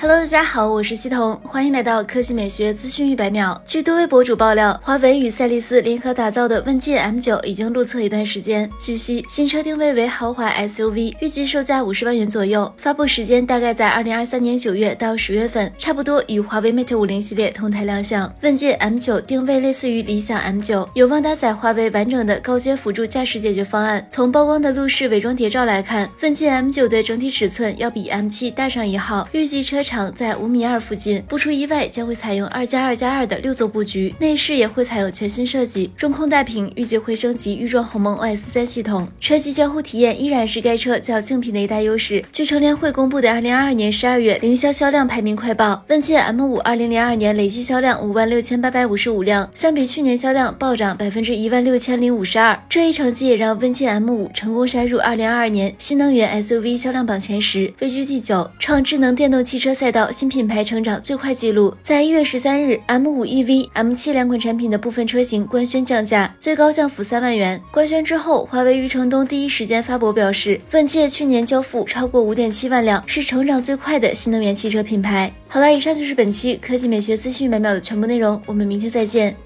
Hello，大家好，我是西彤，欢迎来到科技美学资讯一百秒。据多位博主爆料，华为与赛力斯联合打造的问界 M9 已经路测一段时间。据悉，新车定位为豪华 SUV，预计售价五十万元左右，发布时间大概在二零二三年九月到十月份，差不多与华为 Mate 五零系列同台亮相。问界 M9 定位类似于理想 M9，有望搭载华为完整的高阶辅助驾驶解决方案。从曝光的路试伪装谍照来看，问界 M9 的整体尺寸要比 M7 大上一号，预计车。场在五米二附近，不出意外将会采用二加二加二的六座布局，内饰也会采用全新设计，中控大屏预计会升级预装鸿蒙 OS 三系统，车机交互体验依然是该车较竞品的一大优势。据乘联会公布的二零二二年十二月零销销量排名快报，问界 M 五二零零二年累计销量五万六千八百五十五辆，相比去年销量暴涨百分之一万六千零五十二。这一成绩也让问界 M 五成功杀入二零二二年新能源 SUV 销量榜前十，位居第九，创智能电动汽车。赛道新品牌成长最快纪录，在一月十三日，M5 EV、M7 两款产品的部分车型官宣降价，最高降幅三万元。官宣之后，华为余承东第一时间发博表示，问界去年交付超过五点七万辆，是成长最快的新能源汽车品牌。好了，以上就是本期科技美学资讯每秒的全部内容，我们明天再见。